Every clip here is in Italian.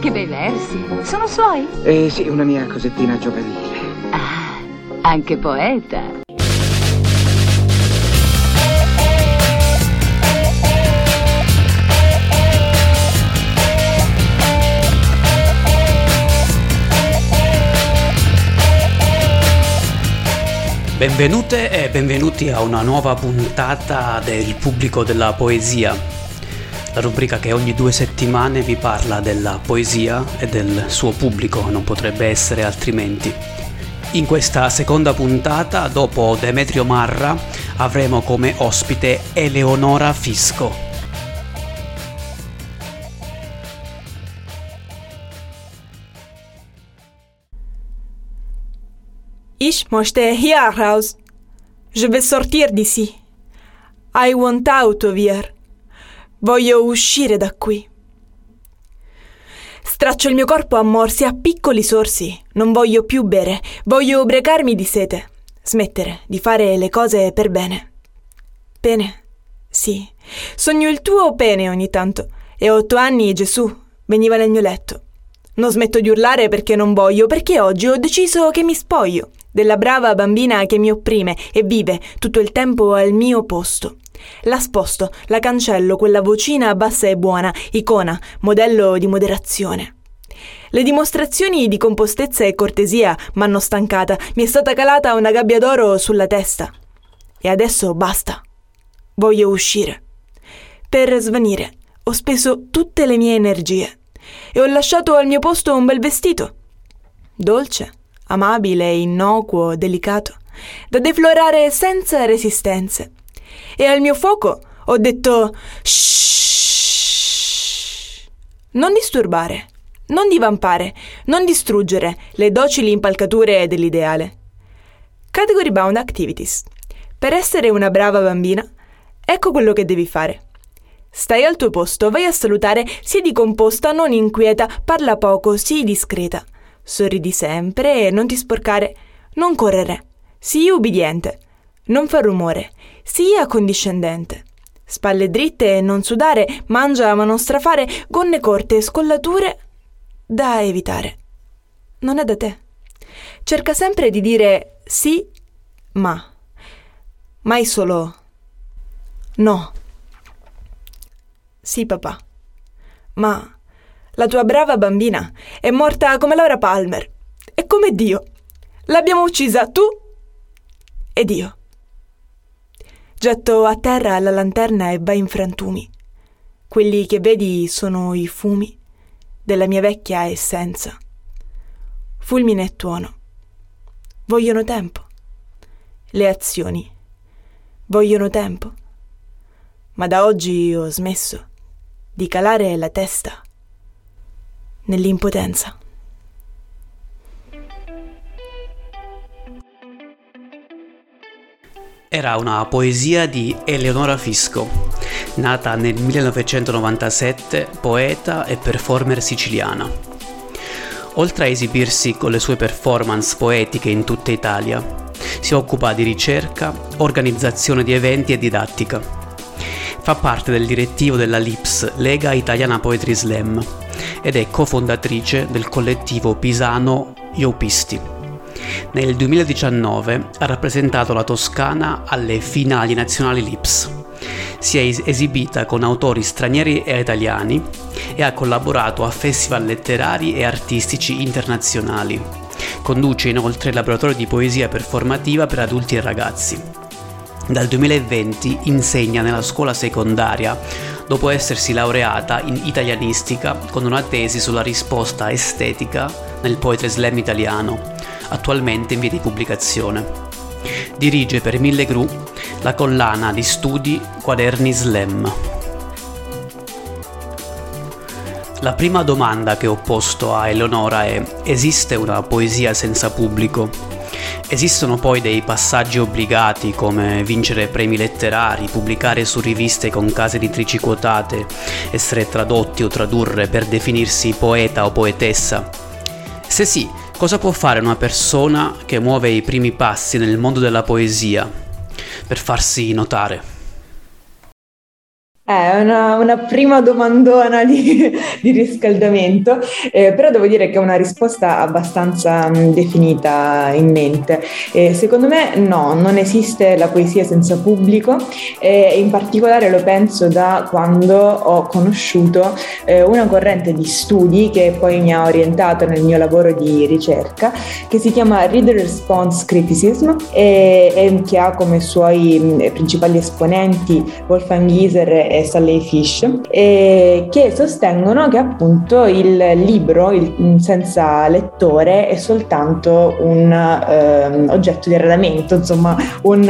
che bei versi. Sono suoi? Eh sì, una mia cosettina giovanile. Ah, anche poeta. Benvenute e benvenuti a una nuova puntata del pubblico della poesia, la rubrica che ogni due settimane vi parla della poesia e del suo pubblico, non potrebbe essere altrimenti. In questa seconda puntata, dopo Demetrio Marra, avremo come ospite Eleonora Fisco. Ich möchte hier raus. Je vais sortir d'ici. I want out of here. Voglio uscire da qui. Straccio il mio corpo a morsi a piccoli sorsi. Non voglio più bere. Voglio ubriacarmi di sete. Smettere di fare le cose per bene. Pene. Sì. Sogno il tuo pene ogni tanto. E a otto anni Gesù veniva nel mio letto. Non smetto di urlare perché non voglio, perché oggi ho deciso che mi spoglio della brava bambina che mi opprime e vive tutto il tempo al mio posto. La sposto, la cancello, quella vocina bassa e buona, icona, modello di moderazione. Le dimostrazioni di compostezza e cortesia m'hanno stancata, mi è stata calata una gabbia d'oro sulla testa. E adesso basta. Voglio uscire. Per svanire ho speso tutte le mie energie e ho lasciato al mio posto un bel vestito. Dolce, amabile, innocuo, delicato, da deflorare senza resistenze. E al mio fuoco ho detto Shh. Non disturbare, non divampare, non distruggere le docili impalcature dell'ideale. Category Bound Activities. Per essere una brava bambina, ecco quello che devi fare. Stai al tuo posto, vai a salutare, sii di composta, non inquieta, parla poco, sii discreta. Sorridi sempre e non ti sporcare. Non correre. Sii ubbidiente. Non far rumore. Sii accondiscendente. Spalle dritte e non sudare, mangia ma non strafare, gonne corte e scollature da evitare. Non è da te. Cerca sempre di dire sì, ma. Mai solo no. Sì, papà. Ma la tua brava bambina è morta come Laura Palmer e come Dio. L'abbiamo uccisa tu ed io. Getto a terra la lanterna e vai in frantumi. Quelli che vedi sono i fumi della mia vecchia essenza. Fulmine e tuono. Vogliono tempo. Le azioni vogliono tempo. Ma da oggi ho smesso di calare la testa nell'impotenza. Era una poesia di Eleonora Fisco, nata nel 1997, poeta e performer siciliana. Oltre a esibirsi con le sue performance poetiche in tutta Italia, si occupa di ricerca, organizzazione di eventi e didattica. Fa parte del direttivo della LIPS, Lega Italiana Poetry Slam, ed è cofondatrice del collettivo pisano Iopisti. Nel 2019 ha rappresentato la Toscana alle finali nazionali LIPS. Si è esibita con autori stranieri e italiani e ha collaborato a festival letterari e artistici internazionali. Conduce inoltre il laboratorio di poesia performativa per adulti e ragazzi. Dal 2020 insegna nella scuola secondaria dopo essersi laureata in italianistica con una tesi sulla risposta estetica nel poetry slam italiano, attualmente in via di pubblicazione. Dirige per Mille Gru la collana di studi Quaderni Slam. La prima domanda che ho posto a Eleonora è: esiste una poesia senza pubblico? Esistono poi dei passaggi obbligati come vincere premi letterari, pubblicare su riviste con case editrici quotate, essere tradotti o tradurre per definirsi poeta o poetessa? Se sì, cosa può fare una persona che muove i primi passi nel mondo della poesia per farsi notare? È una, una, prima domandona di, di riscaldamento, eh, però devo dire che è una risposta abbastanza mh, definita in mente. Eh, secondo me no, non esiste la poesia senza pubblico e in particolare lo penso da quando ho conosciuto eh, una corrente di studi che poi mi ha orientato nel mio lavoro di ricerca, che si chiama Reader Response Criticism e, e che ha come suoi mh, principali esponenti Wolfgang Iser e Sally Fish, e che sostengono che appunto il libro il, senza lettore è soltanto un eh, oggetto di arredamento, insomma un,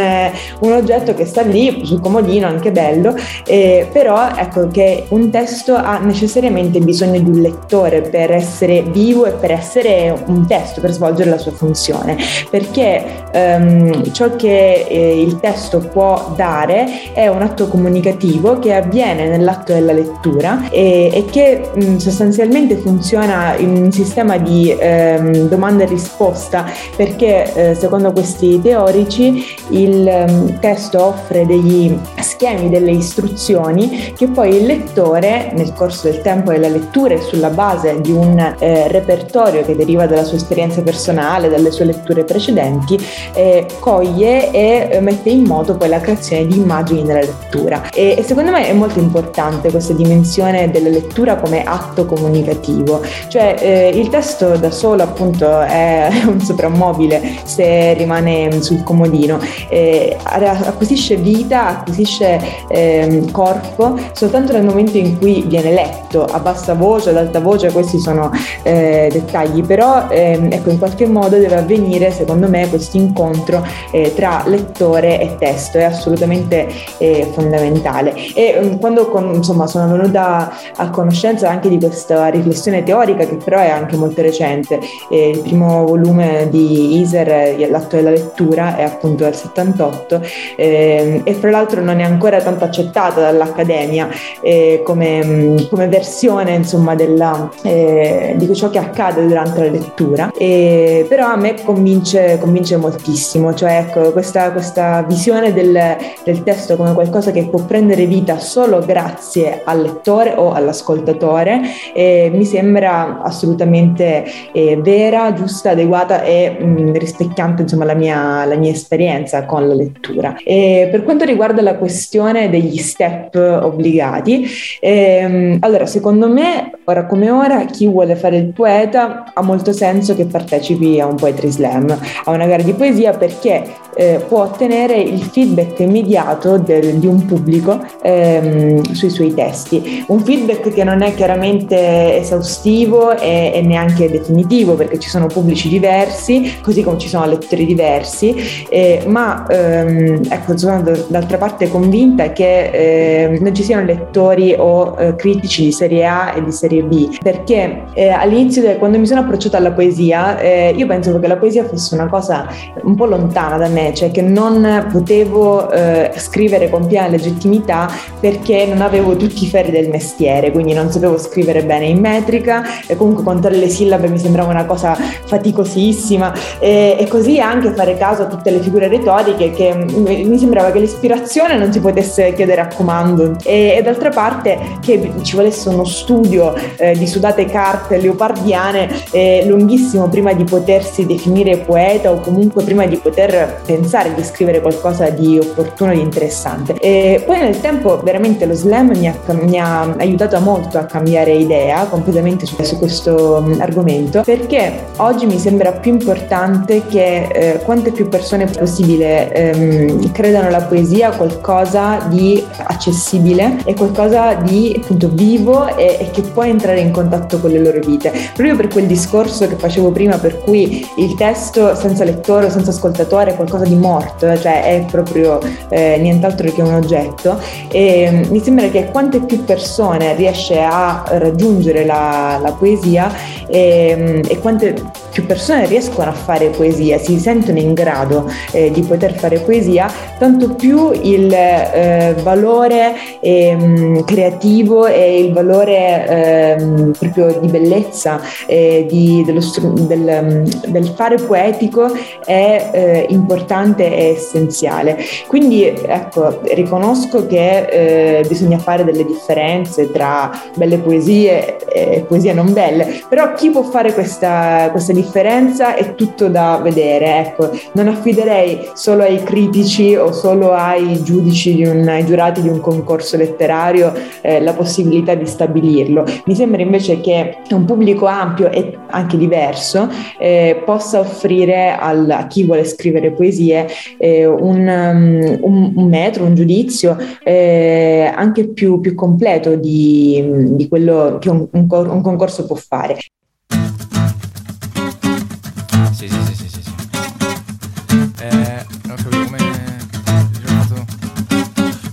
un, oggetto che sta lì sul comodino, anche bello, eh, però ecco che un testo ha necessariamente bisogno di un lettore per essere vivo e per essere un testo, per svolgere la sua funzione, perché ehm, ciò che eh, il testo può dare è un atto comunicativo che avviene nell'atto della lettura e, e che mh, sostanzialmente funziona in un sistema di ehm, domanda e risposta perché eh, secondo questi teorici il ehm, testo offre degli schemi, delle istruzioni che poi il lettore nel corso del tempo della lettura e sulla base di un eh, repertorio che deriva dalla sua esperienza personale, dalle sue letture precedenti, eh, coglie e eh, mette in moto poi la creazione di immagini nella lettura. E, e secondo me è molto importante questa dimensione della lettura come atto comunicativo, cioè eh, il testo da solo appunto è un soprammobile se rimane sul comodino, eh, acquisisce vita, acquisisce eh, corpo soltanto nel momento in cui viene letto. A bassa voce, ad alta voce, questi sono eh, dettagli, però ehm, ecco in qualche modo deve avvenire secondo me questo incontro eh, tra lettore e testo, è assolutamente eh, fondamentale. E quando con, insomma, sono venuta a conoscenza anche di questa riflessione teorica che però è anche molto recente, il primo volume di Iser, L'atto della lettura, è appunto del 78 ehm, e fra l'altro non è ancora tanto accettata dall'Accademia eh, come, come, versione insomma della, eh, di ciò che accade durante la lettura, però a me convince, convince moltissimo, cioè ecco questa, questa visione del, del testo come qualcosa che può prendere vita solo grazie al lettore o all'ascoltatore eh, mi sembra assolutamente eh, vera, giusta, adeguata e mh, rispecchiante insomma la mia, la mia esperienza con la lettura. E per quanto riguarda la questione degli step obbligati, ehm, allora secondo me ora come ora chi vuole fare il poeta ha molto senso che partecipi a un poetry slam, a una gara di poesia perché eh, può ottenere il feedback immediato del, di un pubblico ehm, sui suoi testi. Un feedback che non è chiaramente esaustivo e, e, neanche definitivo perché ci sono pubblici diversi, così come ci sono lettori diversi, eh, ma ehm, ecco, sono d'altra parte convinta che eh, non ci siano lettori o eh, critici di serie A e di serie B, perché eh, all'inizio, de, quando mi sono approcciata alla poesia, eh, io pensavo che la poesia fosse una cosa un po' lontana da me, cioè che non potevo eh, scrivere con piena legittimità perché non avevo tutti i ferri del mestiere, quindi non sapevo scrivere bene in metrica e comunque contare le sillabe mi sembrava una cosa faticosissima e, e così anche fare caso a tutte le figure retoriche che mi sembrava che l'ispirazione non si potesse chiedere a comando e, e d'altra parte che ci volesse uno studio eh, di sudate carte leopardiane eh, lunghissimo prima di potersi definire poeta o comunque prima di poter pensare di scrivere qualcosa di opportuno, di interessante. E poi nel tempo veramente lo slam mi ha, mi ha aiutato molto a cambiare idea completamente su, su questo mm, argomento perché oggi mi sembra più importante che eh, quante più persone possibile ehm, credano alla poesia qualcosa di accessibile e qualcosa di appunto vivo e, e che può entrare in contatto con le loro vite. Proprio per quel discorso che facevo prima per cui il testo senza lettore o senza ascoltatore è qualcosa di morto, cioè è proprio eh, nient'altro che un oggetto e mm, mi sembra che quante più persone riesce a raggiungere la, la poesia e, mm, e quante più persone riescono a fare poesia, si sentono in grado eh, di poter fare poesia, tanto più il eh, valore ehm, creativo e il valore ehm, proprio di bellezza eh, di, dello, del, del, fare poetico è eh, importante e essenziale. Quindi ecco, riconosco che eh, bisogna fare delle differenze tra belle poesie e poesie non belle, però chi può fare questa, questa differenza è tutto da vedere. Ecco, non affiderei solo ai critici o solo ai giudici, di un, ai giurati di un concorso letterario eh, la possibilità di stabilirlo. Mi sembra invece che un pubblico ampio e anche diverso eh, possa offrire al, a chi vuole scrivere poesie eh, un, um, un, un, metro, un giudizio eh, anche più, più completo di, di, quello che un, un concorso può fare. Sì,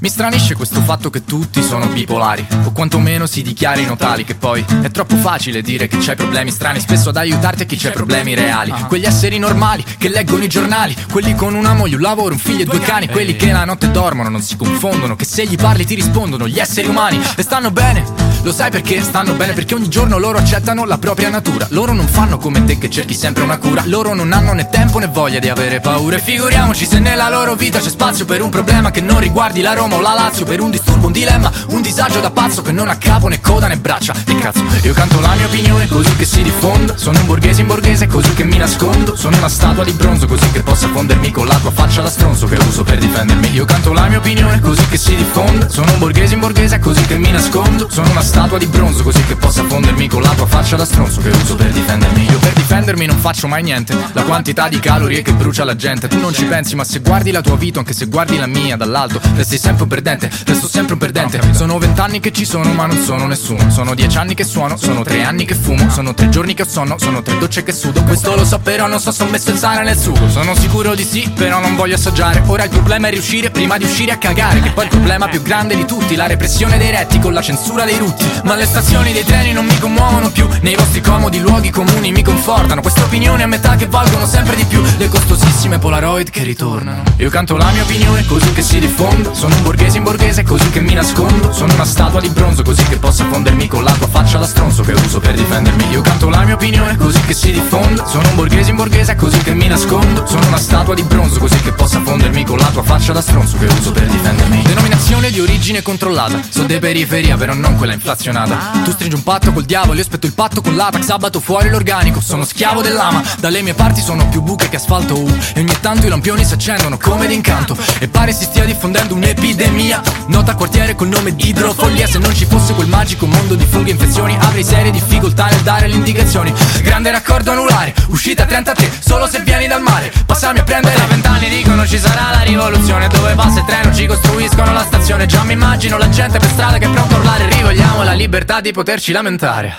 Mi stranisce questo fatto che tutti sono bipolari, o quantomeno si dichiarino tali, che poi è troppo facile dire che c'hai problemi strani, spesso ad aiutarti a chi c'ha problemi reali. Quegli esseri normali che leggono i giornali, quelli con una moglie, un lavoro, un figlio e due cani, quelli che la notte dormono, non si confondono, che se gli parli ti rispondono, gli esseri umani, e stanno bene. Lo sai perché stanno bene? Perché ogni giorno loro accettano la propria natura. Loro non fanno come te che cerchi sempre una cura. Loro non hanno né tempo né voglia di avere paura. E figuriamoci se nella loro vita c'è spazio per un problema che non riguardi la Roma o la Lazio Per un disturbo, un dilemma, un disagio da pazzo Che non ha capo né coda né braccia. E cazzo, io canto la mia opinione così che si diffonda. Sono un borghese in borghese così che mi nascondo. Sono una statua di bronzo così che possa fondermi con la tua faccia da stronzo Che uso per difendermi. Io canto la mia opinione così che si diffonda. Sono un borghese in borghese così che mi nascondo. Sono una statua di bronzo così che possa fondermi con la tua faccia da stronzo Che uso per difendermi. Io per difendermi non faccio mai niente. La quantità di calorie che brucia la gente. Tu non ci pensi ma se guardi la tua vita anche se guardi la mia dall'alto Resti sempre un perdente resto sempre un perdente. Sono vent'anni che ci sono ma non sono nessuno. Sono dieci anni che suono, sono tre anni che fumo. Sono tre giorni che ho sonno, sono tre docce che sudo. Questo lo so però non so se ho messo il sale nel sugo. Sono sicuro di sì, però non voglio assaggiare. Ora il problema è riuscire prima di uscire a cagare. Che poi il problema più grande di tutti La repressione dei retti con la censura dei rutti. Ma le stazioni dei treni non mi commuovono più. Nei vostri comodi luoghi comuni mi confortano. Queste opinioni a metà che valgono sempre di più. Le costosissime Polaroid che ritornano. Io canto la mia opinione così che si diffonda. Sono un borghese in borghese così che mi nascondo. Sono una statua di bronzo così che possa fondermi con la tua faccia da stronzo che uso per difendermi. Io canto la mia opinione così che si diffonda. Sono un borghese in borghese così che mi nascondo. Sono una statua di bronzo così che possa fondermi con la tua faccia da stronzo che uso per difendermi. Denominazione di origine controllata. So de periferia però non quella inflazionata. Tu stringi un patto col diavolo io aspetto il patto con l'atac Sabato fuori l'organico sono schiavo dell'ama. Dalle mie parti sono più buche che asfalto U. E ogni tanto i lampioni si accendono come d'incanto. E pare si stia diffondendo un'epidemia Nota quartiere col nome di idrofollia Se non ci fosse quel magico mondo di funghi e infezioni Avrei serie difficoltà nel dare le indicazioni Grande raccordo anulare, uscita 33 Solo se vieni dal mare, passami a prendere Da vent'anni dicono ci sarà la rivoluzione. Dove passa il treno ci costruiscono la stazione. Già mi immagino la gente per strada che è pronto a urlare Rivogliamo la libertà di poterci lamentare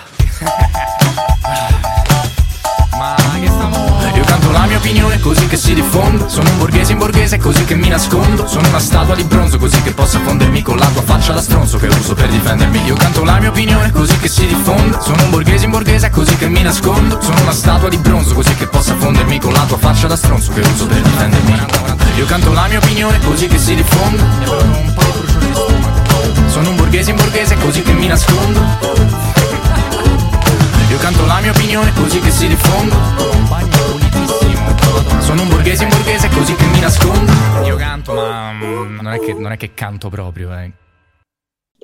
opinione così che si diffonda Sono un borghese in borghese così che mi nascondo. Sono una statua di bronzo così che possa fondermi con la tua faccia da stronzo che uso per difendermi. Io canto la mia opinione così che si diffonda Sono un borghese in borghese così che mi nascondo. Sono una statua di bronzo così che possa fondermi con la tua faccia da stronzo che uso per difendermi. Io canto la mia opinione così che si diffonda Sono un borghese in borghese così che mi nascondo. Io canto la mia opinione così che si diffonda sono un borghese in borghese così che mi nascondo Io canto ma mm, non, è che, non è che canto proprio eh.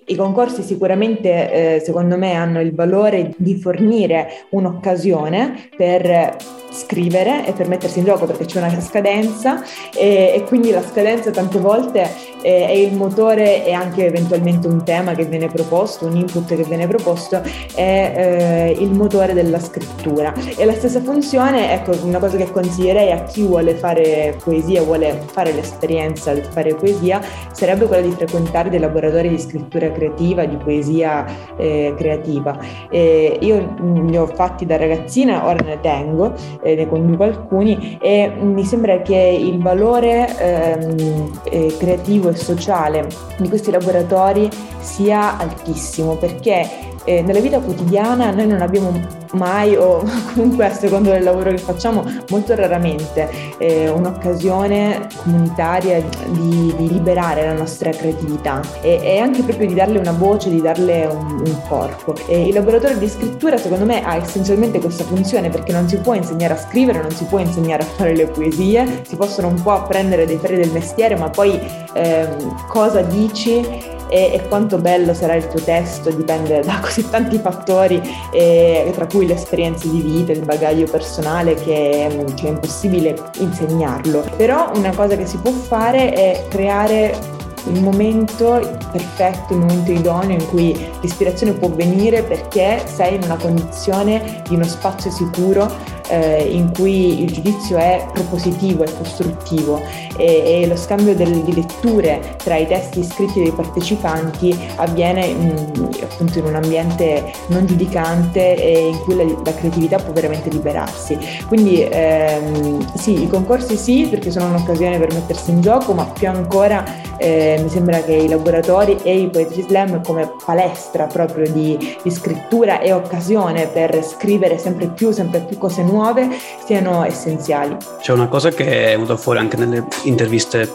I concorsi sicuramente, eh, secondo me, hanno il valore di fornire un'occasione per scrivere e per mettersi in gioco perché c'è una scadenza e, e quindi la scadenza tante volte è, è, il motore e anche eventualmente un tema che viene proposto, un input che viene proposto è eh, il motore della scrittura e la stessa funzione, ecco una cosa che consiglierei a chi vuole fare poesia, vuole fare l'esperienza di fare poesia sarebbe quella di frequentare dei laboratori di scrittura creativa, di poesia eh, creativa. E io li ho fatti da ragazzina, ora ne tengo eh, ne conduco alcuni e mi sembra che il valore ehm, eh, creativo e sociale di questi laboratori sia altissimo perché eh, nella vita quotidiana noi non abbiamo mai o comunque a secondo del lavoro che facciamo molto raramente eh, un'occasione comunitaria di, di, liberare la nostra creatività e, e, anche proprio di darle una voce, di darle un, un corpo. E il laboratorio di scrittura secondo me ha essenzialmente questa funzione perché non si può insegnare a scrivere, non si può insegnare a fare le poesie, si possono un po' apprendere dei ferri del mestiere, ma poi ehm, cosa dici e, e, quanto bello sarà il tuo testo dipende da così tanti fattori, eh, tra cui le esperienze di vita, il bagaglio personale che, che è impossibile insegnarlo. Però una cosa che si può fare è creare il momento perfetto, il momento idoneo in cui l'ispirazione può venire perché sei in una condizione di uno spazio sicuro eh, in cui il giudizio è propositivo, è costruttivo e, e lo scambio del, di letture tra i testi scritti dei partecipanti avviene in, appunto in un ambiente non giudicante e in cui la, la creatività può veramente liberarsi. Quindi ehm, sì, i concorsi sì perché sono un'occasione per mettersi in gioco, ma più ancora eh, mi sembra che i laboratori e i poetry slam come palestra proprio di, di scrittura e occasione per scrivere sempre più, sempre più cose nuove siano essenziali. C'è una cosa che è venuta fuori anche nelle interviste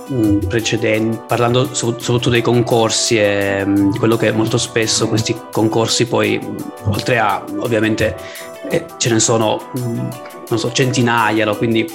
precedenti, parlando soprattutto dei concorsi e di quello che molto spesso questi concorsi poi, oltre a ovviamente eh, ce ne sono non so, centinaia, no? quindi,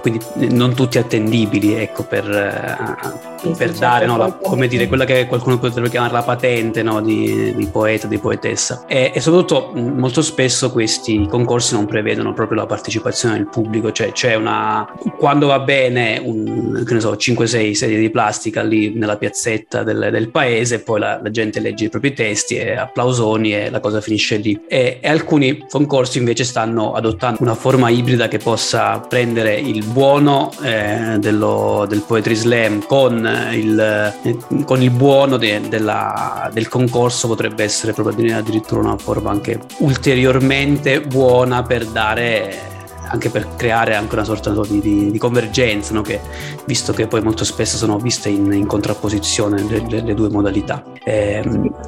quindi, non tutti attendibili ecco, per, uh, per dare no, la, come dire, quella che qualcuno potrebbe chiamare la patente no, di, di, poeta, di poetessa. E, e, soprattutto molto spesso questi concorsi non prevedono proprio la partecipazione del pubblico, cioè c'è una... quando va bene, un, che ne so, 5-6 sedie di plastica lì nella piazzetta del, del paese, poi la, la, gente legge i propri testi e applausoni e la cosa finisce lì. E, e alcuni concorsi invece stanno adottando una forma ibrida che possa prendere il buono eh, dello, del poetry slam con il, eh, con il buono de, della, del concorso potrebbe essere probabilmente addirittura una forma anche ulteriormente buona per dare anche per creare anche una sorta di, di, di convergenza, no? che, visto che poi molto spesso sono viste in, in contrapposizione le, le, le, due modalità. Eh,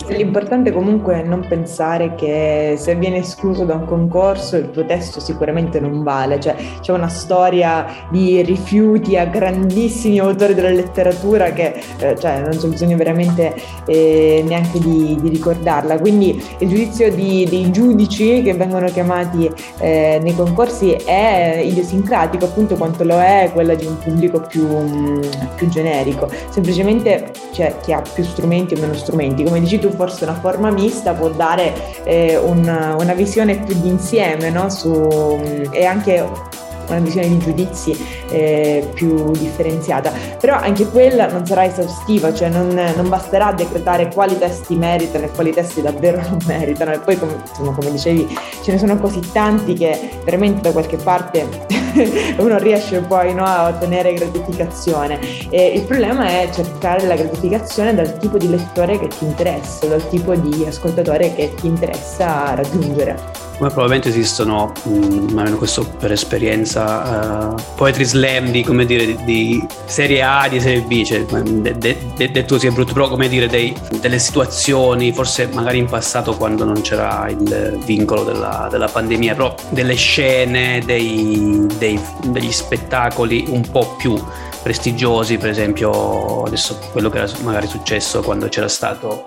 L'importante comunque è non pensare che se viene escluso da un concorso il tuo testo sicuramente non vale, cioè c'è una storia di rifiuti a grandissimi autori della letteratura che eh, cioè, non c'è bisogno veramente eh, neanche di, di, ricordarla, quindi il giudizio di, dei giudici che vengono chiamati eh, nei concorsi è idiosincratico appunto quanto lo è quella di un pubblico più, mm, più generico. Semplicemente c'è chi ha più strumenti o meno strumenti. Come dici tu, forse una forma mista può dare eh, una, una, visione più d'insieme no? Su, mm, e anche una visione di giudizi eh, più differenziata. Però anche quella non sarà esaustiva, cioè non, non, basterà decretare quali testi meritano e quali testi davvero non meritano. E poi, come, insomma, come dicevi, ce ne sono così tanti che veramente da qualche parte uno riesce poi no, a ottenere gratificazione. E il problema è cercare la gratificazione dal tipo di lettore che ti interessa, dal tipo di ascoltatore che ti interessa raggiungere. Come probabilmente esistono, mh, almeno questo per esperienza, uh, poetry slam di, come dire, di, di, serie A, di serie B, cioè, detto de, de, de sia brutto, però come dire, dei, delle situazioni, forse magari in passato quando non c'era il vincolo della, della pandemia, però delle scene, dei, dei, degli spettacoli un po' più prestigiosi, per esempio adesso quello che era magari successo quando c'era stato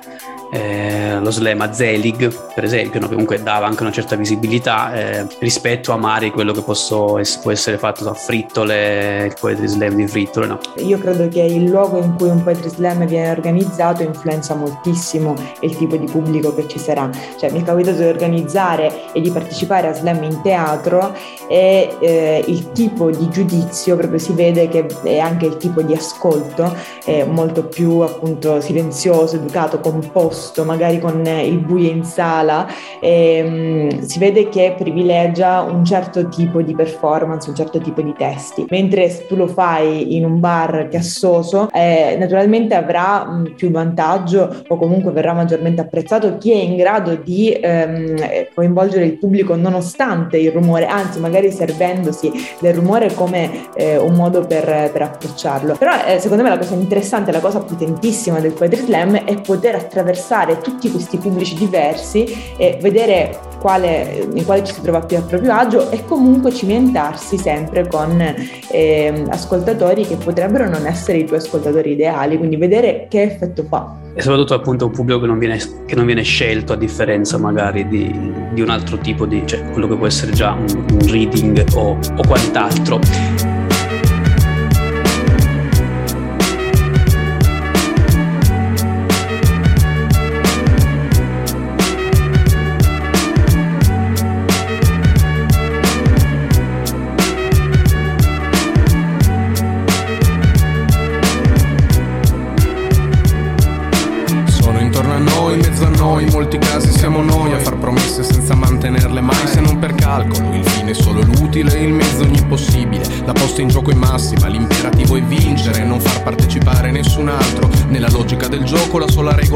eh, lo slam a Zelig, per esempio, no? che comunque dava anche una certa visibilità eh, rispetto a Mari, quello che posso, può essere fatto da Frittole, il poetry slam di Frittole. No? Io credo che il luogo in cui un poetry slam viene organizzato influenza moltissimo il tipo di pubblico che ci sarà. Cioè, mi è capitato di organizzare e di partecipare a slam in teatro e eh, il tipo di giudizio proprio si vede che è anche il tipo di ascolto è molto più appunto silenzioso, educato, composto posto, magari con il buio in sala, ehm, si vede che privilegia un certo tipo di performance, un certo tipo di testi. Mentre se tu lo fai in un bar chiassoso, eh, naturalmente avrà mh, mm, più vantaggio o comunque verrà maggiormente apprezzato chi è in grado di ehm, coinvolgere il pubblico nonostante il rumore, anzi magari servendosi del rumore come eh, un modo per, per approcciarlo. Però eh, secondo me la cosa interessante, la cosa potentissima del poetry slam è poter attraversare abbassare tutti questi pubblici diversi e vedere quale, in quale ci si trova più a proprio agio e comunque cimentarsi sempre con eh, ascoltatori che potrebbero non essere i tuoi ascoltatori ideali, quindi vedere che effetto fa. E soprattutto appunto un pubblico che non viene, che non viene scelto a differenza magari di, di, un altro tipo di, cioè quello che può essere già un, un reading o, o quant'altro.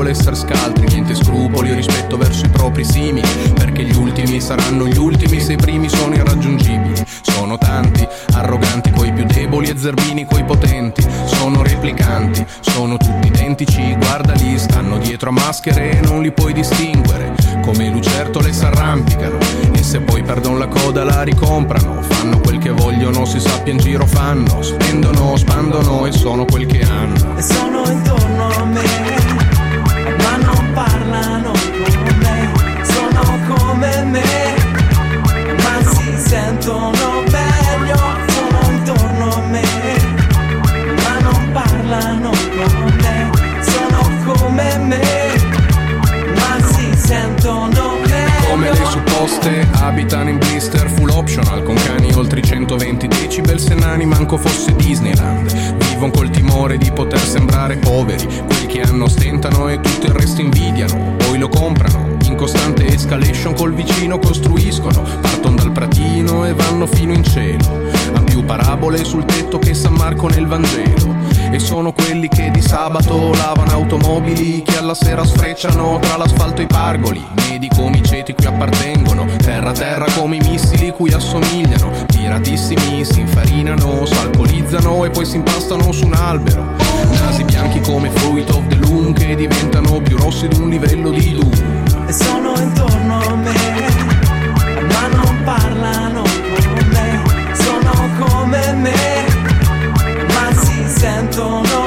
È essere scaltri, niente scrupoli o rispetto verso i propri simili, perché gli ultimi saranno gli ultimi se i primi sono irraggiungibili. Sono tanti, arroganti coi più deboli e zerbini coi potenti, sono replicanti, sono tutti identici, guardali, stanno dietro a maschere e non li puoi distinguere, come lucertole s'arrampicano e se poi perdono la coda la ricomprano, fanno quel che vogliono, si sappia in giro fanno, spendono, spandono e sono quel che hanno. Manco fosse Disneyland. Vivono col timore di poter sembrare poveri. Quelli che hanno stentano e tutto il resto invidiano. Poi lo comprano in costante escalation col vicino costruiscono. Partono dal pratino e vanno fino in cielo. Han più parabole sul tetto che San Marco nel Vangelo e sono quelli che di sabato lavano automobili che alla sera sfrecciano tra l'asfalto e i pargoli. Medi come i ceti cui appartengono terra terra come i missili cui assomigliano. Tiratissimi si infarinano s'alcolizzano e poi si impastano su un albero. Nasi bianchi come fruit of the loom che diventano più rossi di un livello di lume e sono intorno a me ma non parlano con me sono come me sentono meglio,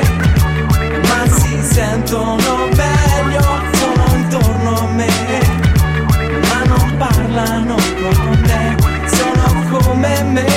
sentono meglio, sono intorno a me, ma non parlano con me, sono come me,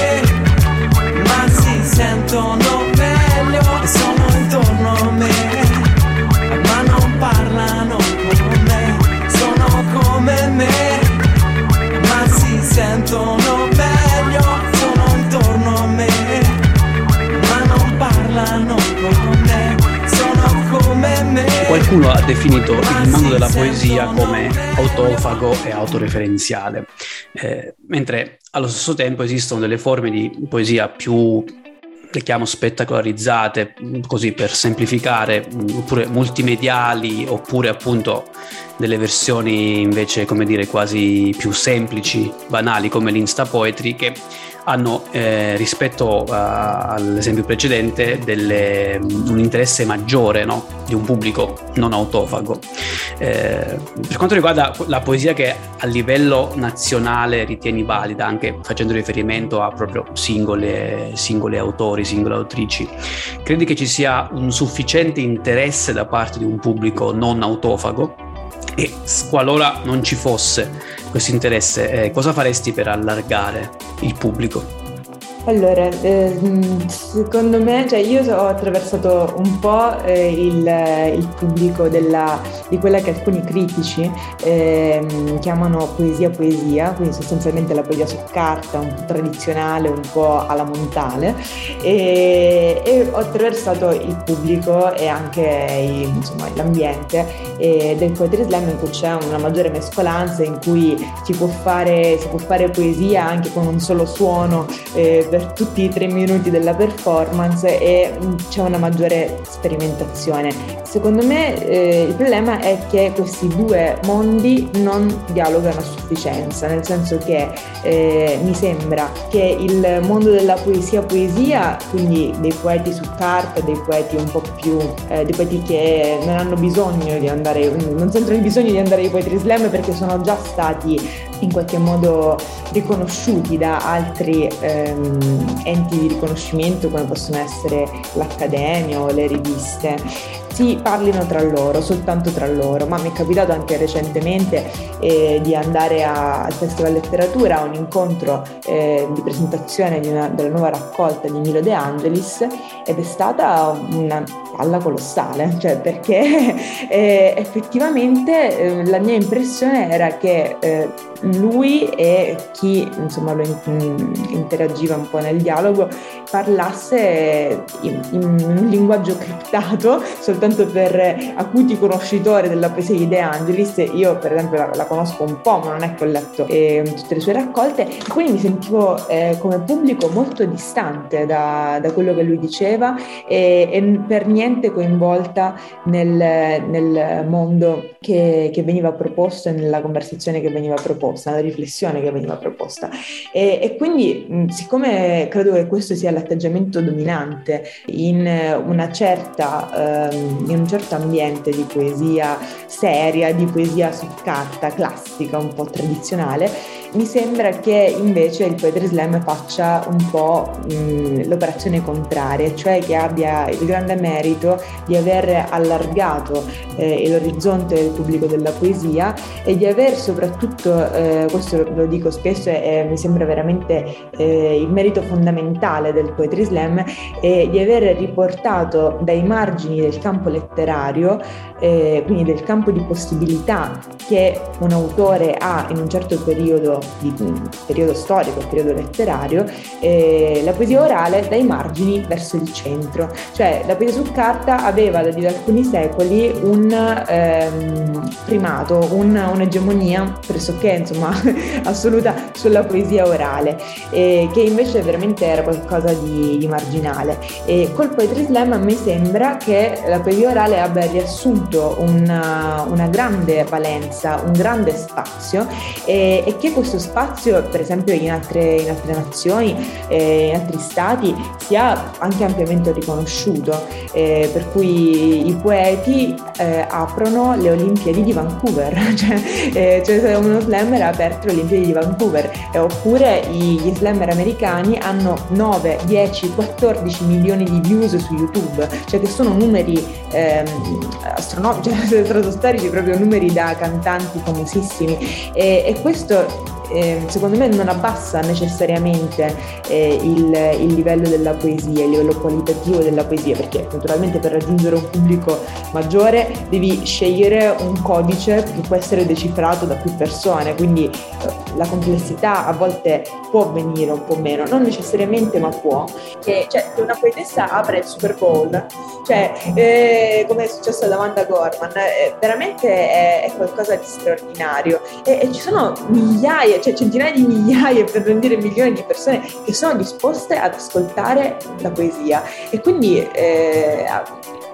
definito il mondo della poesia come autofago e autoreferenziale, eh, mentre allo stesso tempo esistono delle forme di poesia più le chiamo spettacolarizzate, così per semplificare, oppure multimediali, oppure appunto delle versioni invece, come dire, quasi più semplici, banali come l'Insta Poetry che hanno eh, rispetto a, all'esempio precedente delle, un interesse maggiore no? di un pubblico non autofago. Eh, per quanto riguarda la poesia che a livello nazionale ritieni valida, anche facendo riferimento a proprio singole, singoli autori, singole autrici, credi che ci sia un sufficiente interesse da parte di un pubblico non autofago? E qualora non ci fosse questo interesse, eh, cosa faresti per allargare il pubblico? Allora, eh, secondo me, cioè io ho attraversato un po' eh, il, il, pubblico della, di quella che alcuni critici eh, chiamano poesia poesia, quindi sostanzialmente la poesia su carta, un po' tradizionale, un po' alla montale, e, e ho attraversato il pubblico e anche il, insomma, l'ambiente. Del poetry slam in cui c'è una maggiore mescolanza, in cui si può fare, si può fare poesia anche con un solo suono eh, per tutti i tre minuti della performance e mm, c'è una maggiore sperimentazione. Secondo me eh, il problema è che questi due mondi non dialogano a sufficienza, nel senso che eh, mi sembra che il mondo della poesia poesia, quindi dei poeti su carta, dei poeti un po' più, eh, dei poeti che non hanno bisogno di andare, non sentono il bisogno di andare ai poetry slam perché sono già stati in qualche modo riconosciuti da altri ehm, enti di riconoscimento come possono essere l'Accademia o le riviste. Si parlino tra loro, soltanto tra loro, ma mi è capitato anche recentemente eh, di andare a, al Festival Letteratura a un incontro eh, di presentazione di una, della nuova raccolta di Milo De Angelis ed è stata una palla colossale, cioè perché eh, effettivamente eh, la mia impressione era che eh, lui e chi insomma lo in, interagiva un po' nel dialogo parlasse in, un linguaggio criptato soltanto per acuti conoscitori della poesia di De Angelis. Io per esempio la, la conosco un po' ma non è che ho letto eh, tutte le sue raccolte. Quindi mi sentivo eh, come pubblico molto distante da, da, quello che lui diceva e, e per niente coinvolta nel, nel mondo che, che veniva proposto e nella conversazione che veniva proposta proposta, la riflessione che veniva proposta. E, e quindi, siccome credo che questo sia l'atteggiamento dominante in, certa, um, in un certo ambiente di poesia seria, di poesia su carta classica, un po' tradizionale, mi sembra che invece il Poetry Slam faccia un po' mh, l'operazione contraria, cioè che abbia il grande merito di aver allargato eh, l'orizzonte del pubblico della poesia e di aver soprattutto, eh, questo lo dico spesso e mi sembra veramente eh, il merito fondamentale del Poetry Slam, di aver riportato dai margini del campo letterario, eh, quindi del campo di possibilità che un autore ha in un certo periodo di periodo storico, periodo letterario, eh, la poesia orale dai margini verso il centro. Cioè la poesia su carta aveva da alcuni secoli un ehm, primato, un, un'egemonia pressoché insomma, assoluta sulla poesia orale, eh, che invece veramente era qualcosa di, di marginale. E col Poetry Slam a me sembra che la poesia orale abbia riassunto una, una grande valenza, un grande spazio. E, e che questo spazio, per esempio in altre, in altre nazioni, eh, in altri stati, sia anche ampiamente riconosciuto, eh, per cui i poeti eh, aprono le Olimpiadi di Vancouver, cioè, eh, cioè uno slammer ha aperto le Olimpiadi di Vancouver, oppure gli slammer americani hanno 9, 10, 14 milioni di views su YouTube, cioè che sono numeri ehm, astronomici, cioè stratosferici, proprio numeri da cantanti famosissimi. E, e questo eh, secondo me non abbassa necessariamente eh, il, il, livello della poesia, il livello qualitativo della poesia, perché naturalmente per raggiungere un pubblico maggiore devi scegliere un codice che può essere decifrato da più persone, quindi eh, la complessità a volte può venire un po' meno, non necessariamente ma può. Che, cioè, che una poetessa apre il Super Bowl, cioè eh, come è successo ad Amanda Gorman, eh, veramente è, è, qualcosa di straordinario e, e ci sono migliaia cioè centinaia di migliaia, per non dire milioni di persone che sono disposte ad ascoltare la poesia. E quindi eh,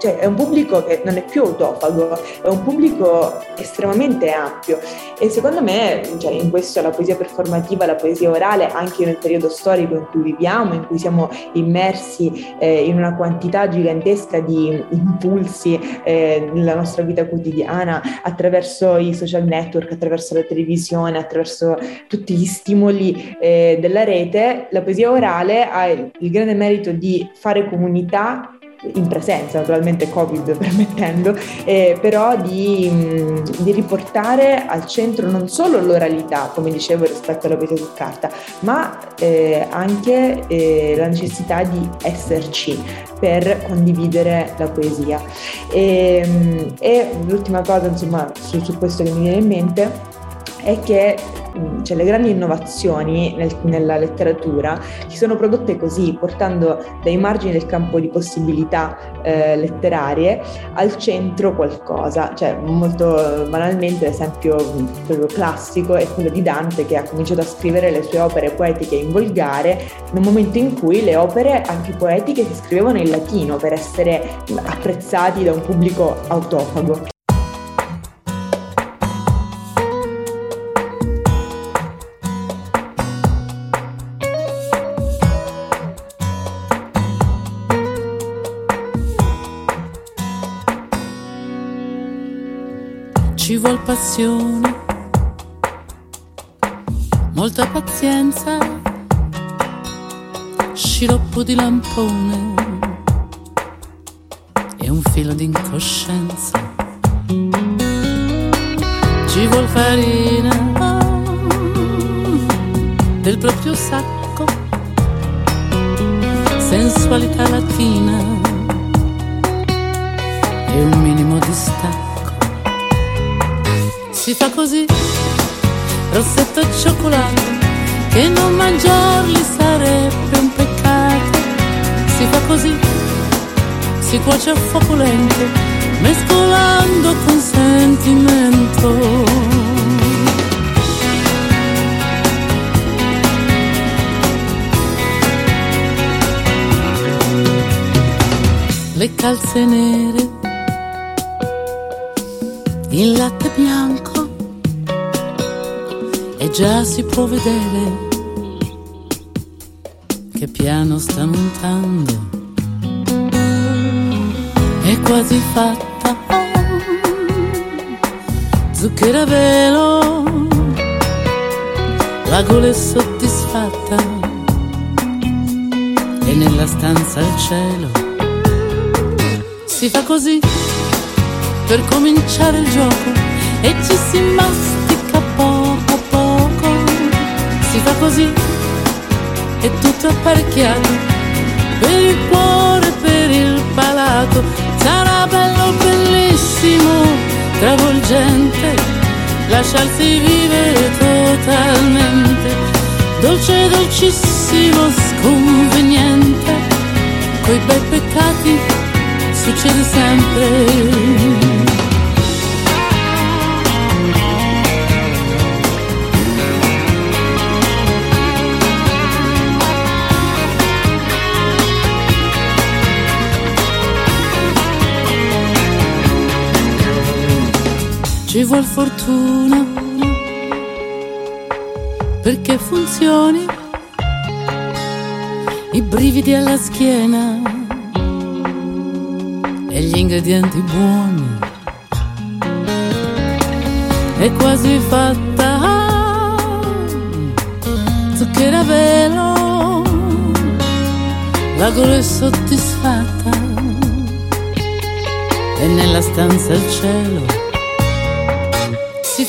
cioè è un pubblico che non è più autofago, è un pubblico estremamente ampio. E secondo me cioè, in questo la poesia performativa, la poesia orale, anche nel periodo storico in cui viviamo, in cui siamo immersi eh, in una quantità gigantesca di impulsi eh, nella nostra vita quotidiana, attraverso i social network, attraverso la televisione, attraverso tutti gli stimoli eh, della rete, la poesia orale ha il grande merito di fare comunità in presenza, naturalmente Covid permettendo, eh, però di, mh, di, riportare al centro non solo l'oralità, come dicevo rispetto alla poesia su carta, ma eh, anche eh, la necessità di esserci per condividere la poesia. E, mh, e l'ultima cosa, insomma, su, su questo che mi viene in mente è che cioè, le grandi innovazioni nel, nella letteratura si sono prodotte così, portando dai margini del campo di possibilità eh, letterarie al centro qualcosa. Cioè, molto banalmente, l'esempio quello classico è quello di Dante che ha cominciato a scrivere le sue opere poetiche in volgare nel momento in cui le opere anche poetiche si scrivevano in latino per essere apprezzati da un pubblico autofago. Passione, molta pazienza, sciroppo di lampone. E un filo di incoscienza. Ci vuol farina del proprio sacco, sensualità latina. E un minimo di stacco si fa così, rossetto e cioccolato, che non mangiarli sarebbe un peccato. Si fa così, si cuoce a fuoco lento, mescolando con sentimento. Le calze nere, il latte bianco già si può vedere che piano sta montando. È quasi fatta, zucchera velo, la gola è soddisfatta e nella stanza il cielo. Si fa così per cominciare il gioco e ci si mastica così, è tutto apparecchiato, per il cuore, per il palato, sarà bello, bellissimo, travolgente, lasciarsi vivere totalmente, dolce, dolcissimo, sconveniente, coi bei peccati succede sempre. Ci vuol fortuna. Perché funzioni i brividi alla schiena e gli ingredienti buoni. È quasi fatta zucchera velo la gola è soddisfatta e nella stanza il cielo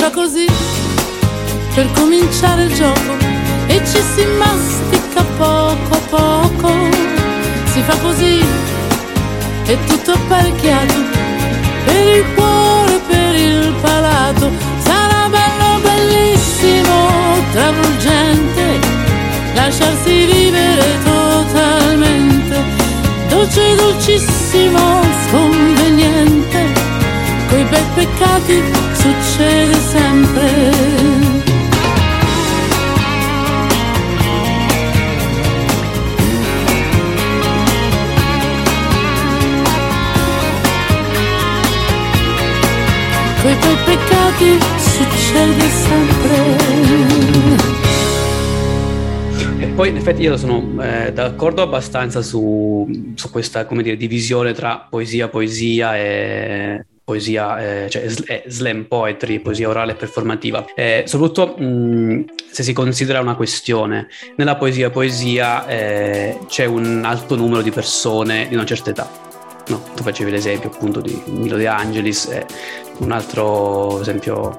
fa così per cominciare il gioco e ci si mastica poco poco. Si fa così, è tutto apparecchiato per il cuore, per il palato. Sarà bello, bellissimo, travolgente, lasciarsi vivere totalmente. Dolce, dolcissimo, sconveniente, coi bei peccati succede sempre. coi tuoi peccati succede sempre. E poi in effetti io sono eh, d'accordo abbastanza su, su questa dire, divisione tra poesia, poesia e, poesia, eh, cioè eh, slam poetry, poesia orale e performativa, eh, soprattutto mh, se si considera una questione. Nella poesia poesia eh, c'è un alto numero di persone di una certa età. No, tu facevi l'esempio appunto di Milo De Angelis, un altro esempio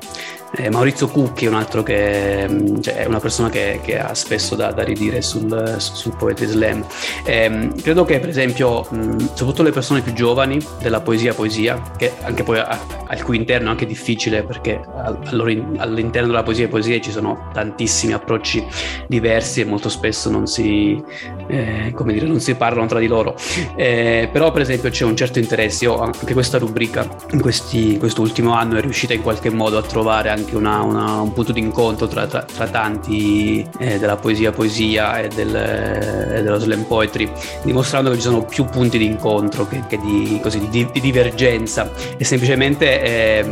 eh, Maurizio Cucchi è un altro che mm, cioè, è una persona che, che ha spesso da, da ridire sul, sul, poetry slam. Eh, credo che per esempio, mh, mm, soprattutto le persone più giovani della poesia poesia, che anche poi al cui interno è anche difficile perché all'interno della poesia poesia ci sono tantissimi approcci diversi e molto spesso non si, eh, come dire, non si parlano tra di loro. Eh, però per esempio c'è un certo interesse, io anche questa rubrica in questi, quest'ultimo anno è riuscita in qualche modo a trovare anche anche una, una, un punto di incontro tra, tra, tra tanti eh, della poesia poesia e, del, e, dello slam poetry, dimostrando che ci sono più punti di incontro che, che di, così, di, di, divergenza. E semplicemente eh,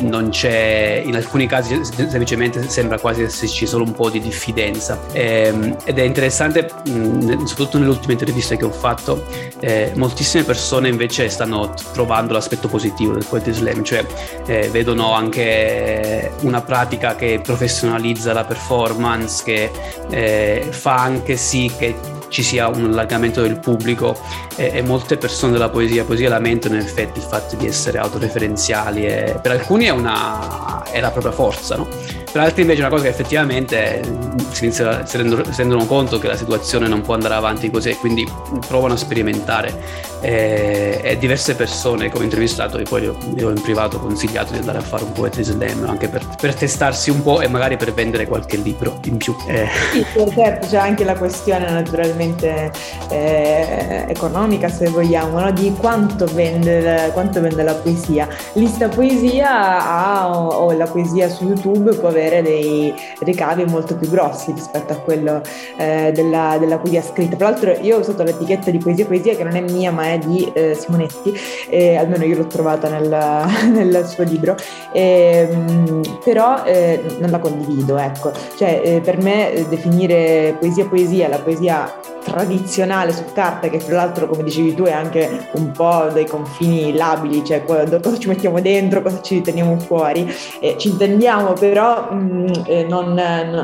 non c'è, in alcuni casi semplicemente sembra quasi esserci solo un po' di diffidenza. Eh, ed è interessante, mh, soprattutto nelle ultime interviste che ho fatto, eh, moltissime persone invece stanno trovando l'aspetto positivo del poetry slam, cioè eh, vedono anche una pratica che professionalizza la performance, che eh, fa anche sì che ci sia un allargamento del pubblico e, e, molte persone della poesia, poesia lamentano in effetti il fatto di essere autoreferenziali e per alcuni è, una, è la propria forza, no? Per altri invece è una cosa che effettivamente si, inizia, si, rendono, si rendono conto che la situazione non può andare avanti così e quindi provano a sperimentare e, e diverse persone che ho intervistato e poi io, io in privato ho consigliato di andare a fare un poetry slam anche per, per, testarsi un po' e magari per vendere qualche libro in più. Eh. Sì, certo, c'è anche la questione naturalmente eh, economica se vogliamo, no? di quanto vende, quanto vende, la poesia. Lista poesia ha, o la poesia su YouTube può avere dei ricavi molto più grossi rispetto a quello eh, della, della, poesia scritta. Tra l'altro io ho usato l'etichetta di poesia poesia che non è mia ma è di eh, Simonetti, eh, almeno io l'ho trovata nel, nel suo libro, ehm, però eh, non la condivido, ecco. Cioè, eh, per me eh, definire poesia poesia, la poesia tradizionale su carta, che tra l'altro, come dicevi tu, è anche un po' dei confini labili, cioè cosa ci mettiamo dentro, cosa ci teniamo fuori. Eh, ci intendiamo, però mh, mm, eh, non,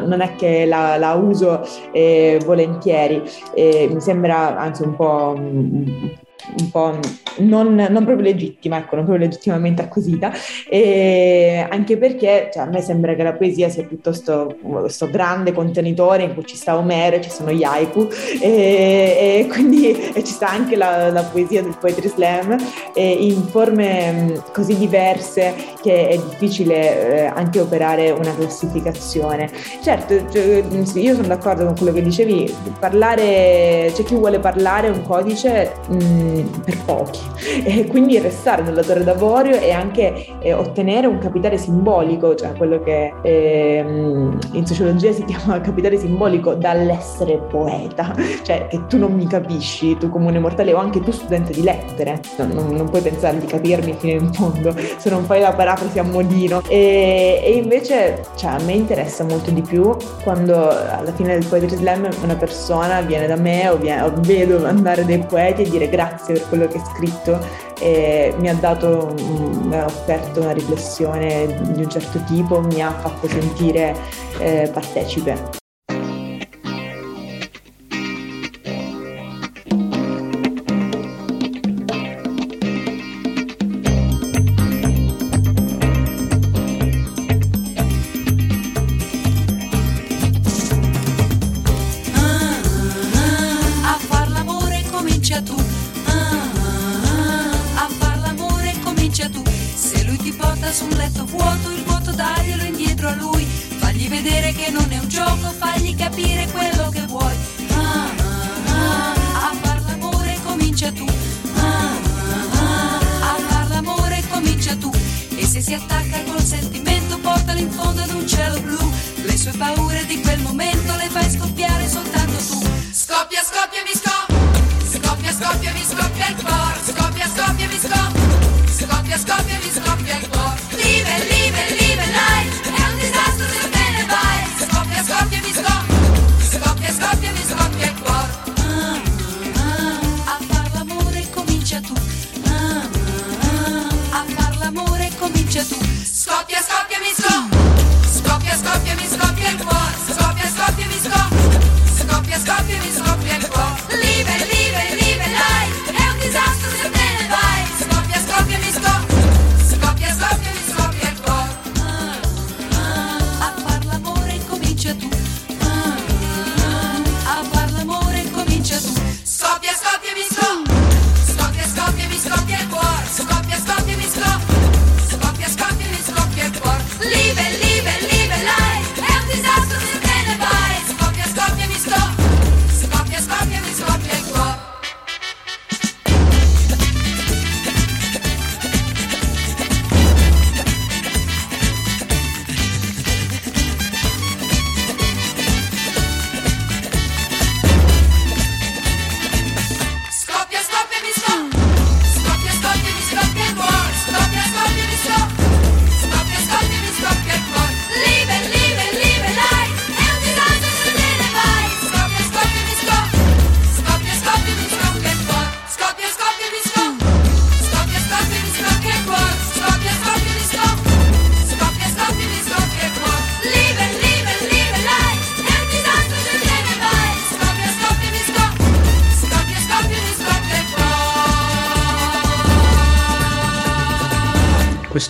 non, è che la, la uso eh, volentieri. mi sembra anzi un po'. Mh, mm, un po' non, non, proprio legittima, ecco, non proprio legittimamente acquisita, e anche perché cioè, a me sembra che la poesia sia piuttosto questo grande contenitore in cui ci sta Omero ci sono gli haiku, e, e quindi e ci sta anche la, la, poesia del poetry slam in forme così diverse che è difficile eh, anche operare una classificazione. Certo, cioè, io sono d'accordo con quello che dicevi, parlare, c'è chi vuole parlare un codice mh, per pochi. E quindi restare nella torre d'avorio e anche eh, ottenere un capitale simbolico, cioè quello che eh, in sociologia si chiama capitale simbolico dall'essere poeta, cioè che tu non mi capisci, tu comune mortale o anche tu studente di lettere, non, non, non puoi pensare di capirmi fino in fondo se non fai la parafrasi a modino e, e invece cioè, a me interessa molto di più quando alla fine del poetry slam una persona viene da me o, viene, o vedo andare dei poeti e dire grazie per quello che hai scritto e mi ha dato, mi ha offerto una riflessione di un certo tipo, mi ha fatto sentire eh, partecipe.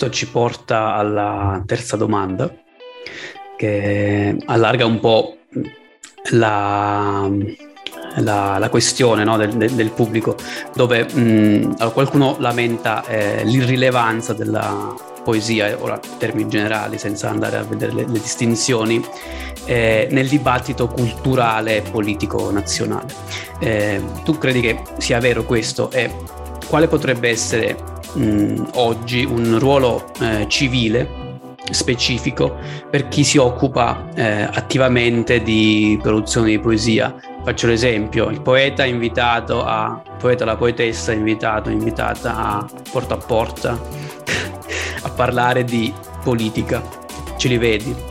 Questo ci porta alla terza domanda, che allarga un po' la, la, la questione no, del, del, pubblico, dove mh, qualcuno lamenta eh, l'irrilevanza della poesia, ora termini generali senza andare a vedere le, le distinzioni, eh, nel dibattito culturale e politico nazionale. Eh, tu credi che sia vero questo e quale potrebbe essere mh, oggi un ruolo eh, civile specifico per chi si occupa eh, attivamente di produzione di poesia. Faccio l'esempio, il poeta invitato a, il poeta, la poetessa è invitato, invitata a porta a porta a parlare di politica. Ce li vedi?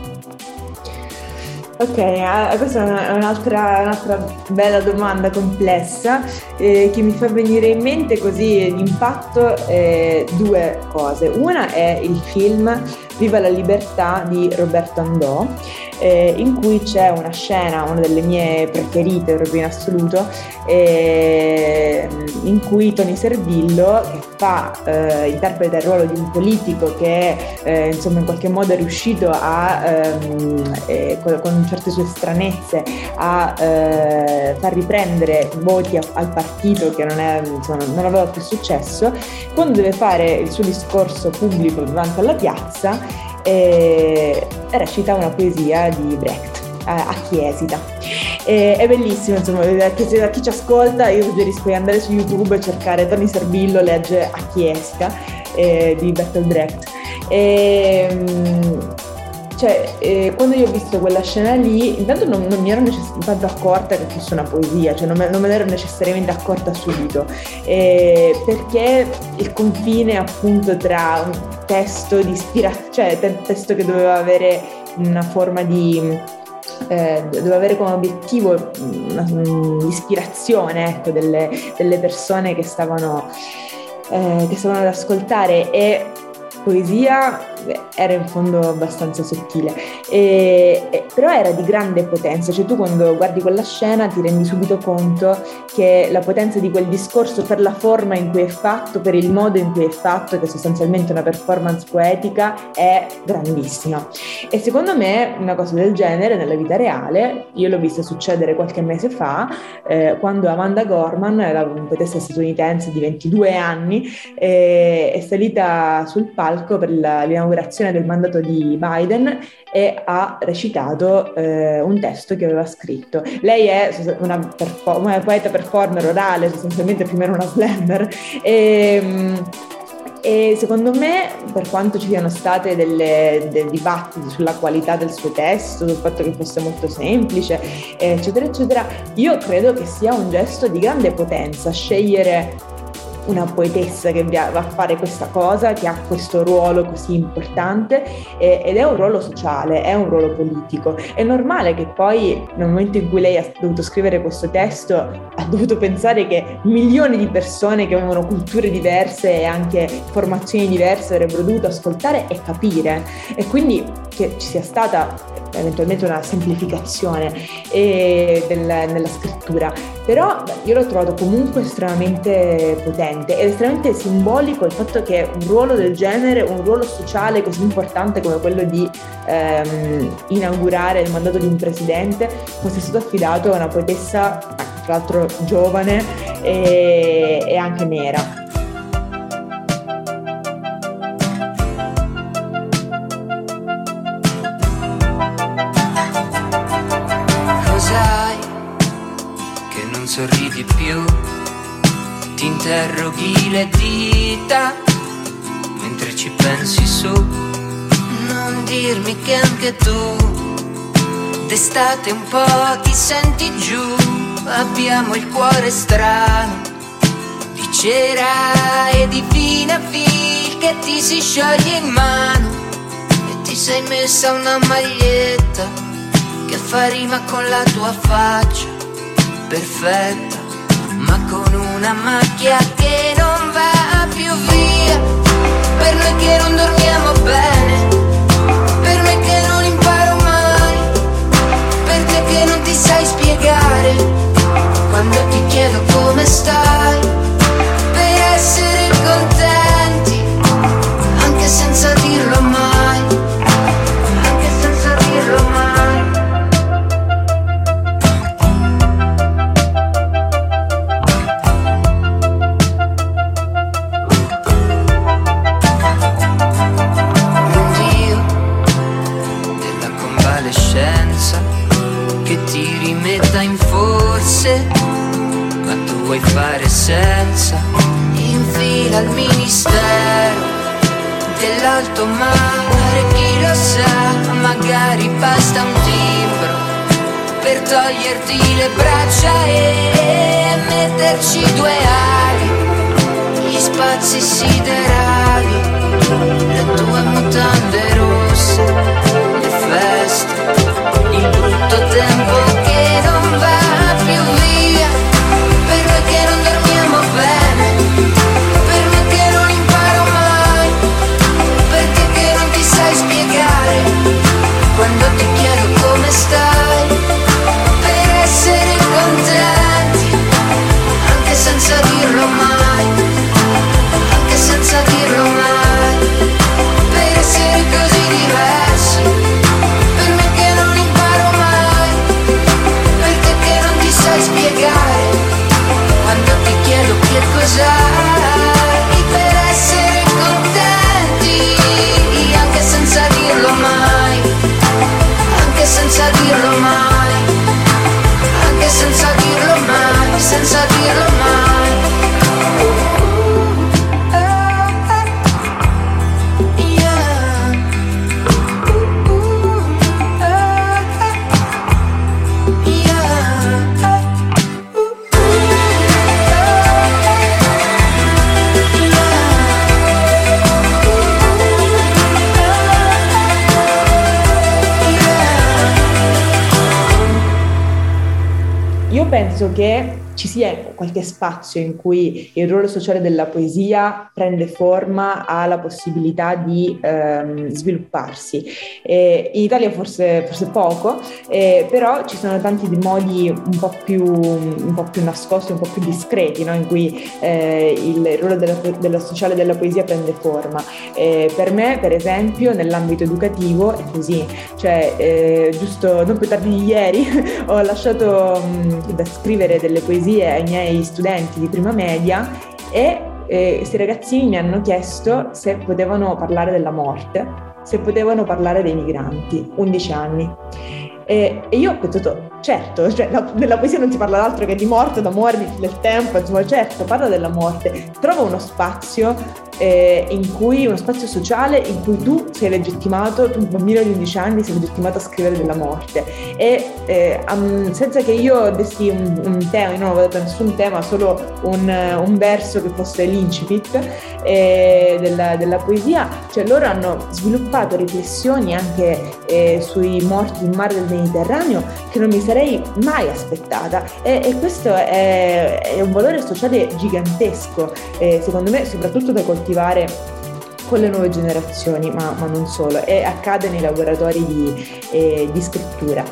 Ok, questa è un'altra, un'altra bella domanda complessa eh, che mi fa venire in mente così d'impatto eh, due cose. Una è il film Viva la libertà di Roberto Andò, eh, in cui c'è una scena, una delle mie preferite proprio in assoluto, eh, in cui Tony Servillo, che fa, eh, interpreta il ruolo di un politico che eh, insomma in qualche modo è riuscito a, ehm, eh, con, con, certe sue stranezze, a eh, far riprendere voti a, al partito che non, è, insomma, non aveva più successo, quando deve fare il suo discorso pubblico davanti alla piazza, eh, recita una poesia di Brecht a chi esita. E, è bellissimo, insomma, chi, da chi, ci ascolta io suggerisco di andare su YouTube e cercare Tony Servillo legge a chi esita eh, di Bertolt Brecht. E, ehm, cioè, eh, quando io ho visto quella scena lì, intanto non, non mi ero necess- tanto accorta che fosse una poesia, cioè non me, non me l'ero necessariamente accorta subito, eh, perché il confine appunto tra un testo di ispirazione, cioè un testo che doveva avere una forma di... Eh, doveva avere come obiettivo una, l'ispirazione ecco, delle, delle, persone che stavano, eh, che stavano ad ascoltare. E poesia era in fondo abbastanza sottile, e, e, però era di grande potenza, cioè tu quando guardi quella scena ti rendi subito conto che la potenza di quel discorso per la forma in cui è fatto, per il modo in cui è fatto, che è sostanzialmente una performance poetica, è grandissima. E secondo me una cosa del genere nella vita reale, io l'ho vista succedere qualche mese fa, eh, quando Amanda Gorman, la poetessa statunitense di 22 anni, eh, è salita sul palco per l'inaugurazione l'inaugurazione del mandato di Biden e ha recitato eh, un testo che aveva scritto. Lei è una, perfor- una poeta performer orale, sostanzialmente più o meno una slammer. E, ehm, e secondo me, per quanto ci siano delle, dei dibattiti sulla qualità del suo testo, sul fatto che fosse molto semplice, eccetera, eccetera, io credo che sia un gesto di grande potenza scegliere una poetessa che va a fare questa cosa, che ha questo ruolo così importante eh, ed è un ruolo sociale, è un ruolo politico. È normale che poi nel momento in cui lei ha dovuto scrivere questo testo ha dovuto pensare che milioni di persone che avevano culture diverse e anche formazioni diverse avrebbero dovuto ascoltare e capire e quindi che ci sia stata eventualmente una semplificazione eh, del, nella scrittura, però io l'ho trovato comunque estremamente potente ed estremamente simbolico il fatto che un ruolo del genere, un ruolo sociale così importante come quello di ehm, inaugurare il mandato di un presidente fosse stato affidato a una poetessa, tra l'altro giovane e, e anche nera. Interroghi le dita mentre ci pensi su. Non dirmi che anche tu d'estate un po' ti senti giù, abbiamo il cuore strano di cera e di fina fil che ti si scioglie in mano. E ti sei messa una maglietta che fa rima con la tua faccia. Perfetta, ma con una macchia che non va più via. Per noi che non dormiamo bene, per me che non imparo mai, per te che non ti sai spiegare, quando ti chiedo come stai, per essere contenti, anche se puoi fare senza. In fila al ministero dell'alto mare, chi lo sa, magari basta un timbro per toglierti le braccia e metterci due ali, gli spazi siderali, le tue mutande rosse, le feste, il brutto tempo che ci sia qualche spazio in cui il ruolo sociale della poesia prende forma, ha la possibilità di ehm, svilupparsi. Eh, in Italia forse, forse poco, eh, però ci sono tanti di modi un po' più, un po' più nascosti, un po' più discreti, no? in cui eh, il ruolo della, della sociale della poesia prende forma. Per me, per esempio, nell'ambito educativo è così, cioè eh, giusto non più tardi di ieri ho lasciato mh, da scrivere delle poesie ai miei studenti di prima media e eh, questi ragazzini mi hanno chiesto se potevano parlare della morte, se potevano parlare dei migranti, 11 anni. E, e io ho pensato, certo, cioè, la, nella poesia non si parla d'altro che di morte, d'amore, del tempo, insomma, certo, parla della morte. Trova uno spazio eh, in cui, uno spazio sociale in cui tu sei legittimato, tu un bambino di 11 anni sei legittimato a scrivere della morte. E eh, am- senza che io dessi un, un tema, io non avevo dato nessun tema, solo un, un verso che fosse l'incipit eh, della, della poesia, cioè loro hanno sviluppato riflessioni anche eh, sui morti in mare del Mediterraneo che non mi sarei mai aspettata e, e questo è, è un valore sociale gigantesco, eh, secondo me soprattutto da coltivare con le nuove generazioni, ma, ma non solo, e accade nei laboratori di, eh, di scrittura.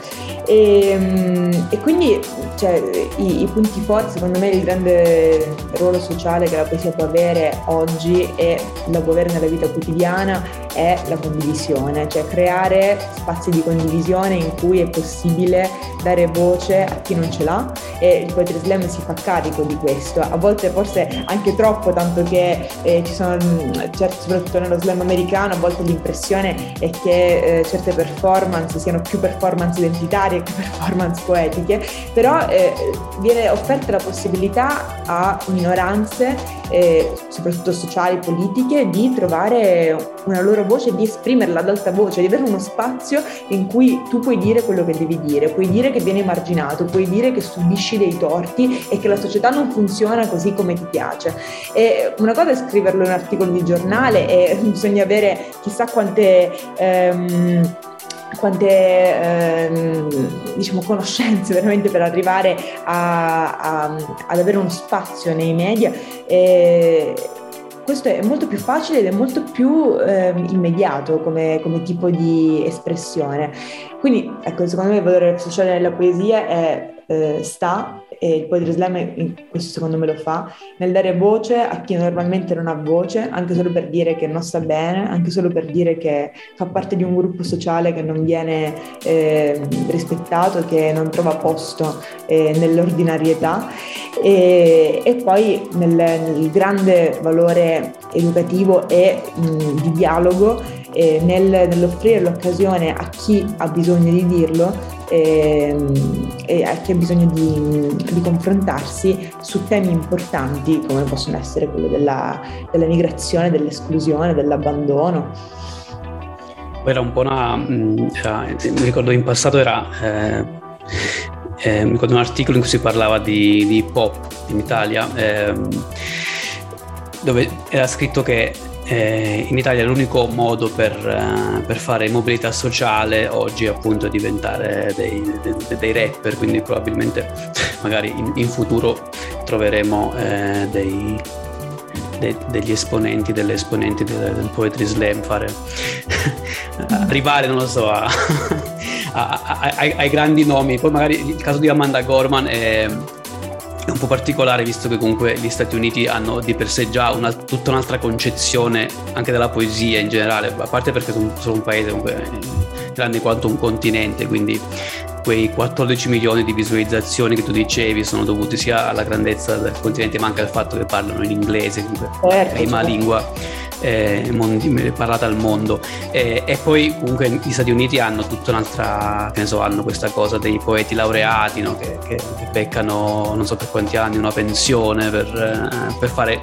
E, mm, e quindi cioè, i, i punti forti, secondo me, il grande ruolo sociale che la poesia può avere oggi e la può avere nella vita quotidiana è la condivisione, cioè creare spazi di condivisione in cui è possibile dare voce a chi non ce l'ha e il Poetry Slam si fa carico di questo, a volte forse anche troppo, tanto che eh, ci sono, certo, soprattutto nello slam americano, a volte l'impressione è che eh, certe performance siano più performance identitarie che performance poetiche, però eh, viene offerta la possibilità a minoranze, eh, soprattutto sociali, politiche, di trovare una loro voce, di esprimerla ad alta voce, di avere uno spazio in cui tu puoi dire quello che devi dire, puoi dire che vieni emarginato, puoi dire che subisci dei torti e che la società non funziona così come ti piace. E una cosa è scriverlo in un articolo di giornale e bisogna avere chissà quante... Ehm, quante ehm, diciamo, conoscenze veramente per arrivare a, a- ad avere uno spazio nei media. E questo è molto più facile ed è molto più ehm, immediato come, come tipo di espressione. Quindi, ecco, secondo me il valore sociale della poesia è, eh, sta, e il Poetry Slam questo secondo me lo fa, nel dare voce a chi normalmente non ha voce, anche solo per dire che non sta bene, anche solo per dire che fa parte di un gruppo sociale che non viene eh, rispettato, che non trova posto eh, nell'ordinarietà. E, e poi nel, nel grande valore educativo e mh, di dialogo eh, nel- nell'offrire l'occasione a chi ha bisogno di dirlo e, e che ha bisogno di, di, confrontarsi su temi importanti come possono essere quello della, dell'emigrazione, dell'esclusione, dell'abbandono. Era un po' una... Era, mi ricordo in passato era... Eh, eh, mi ricordo un articolo in cui si parlava di, di hip hop in Italia, eh, dove era scritto che eh, in Italia l'unico modo per, uh, per, fare mobilità sociale oggi è diventare dei, dei, dei rapper, quindi probabilmente magari in, in futuro troveremo eh, dei, de, degli esponenti, delle esponenti del, del Poetry Slam fare arrivare, non lo so, a, a, a, ai, ai, grandi nomi. Poi magari il caso di Amanda Gorman è è un po' particolare visto che comunque gli Stati Uniti hanno di per sé già una, tutta un'altra concezione anche della poesia in generale, a parte perché sono, sono un paese comunque grande quanto un continente, quindi quei 14 milioni di visualizzazioni che tu dicevi sono dovuti sia alla grandezza del continente ma anche al fatto che parlano in inglese, comunque certo, prima certo. lingua eh, mondi, parlata al mondo. E, e, poi comunque gli Stati Uniti hanno tutta un'altra, che ne so, hanno questa cosa dei poeti laureati no? che, che, che, beccano non so per quanti anni una pensione per, eh, per fare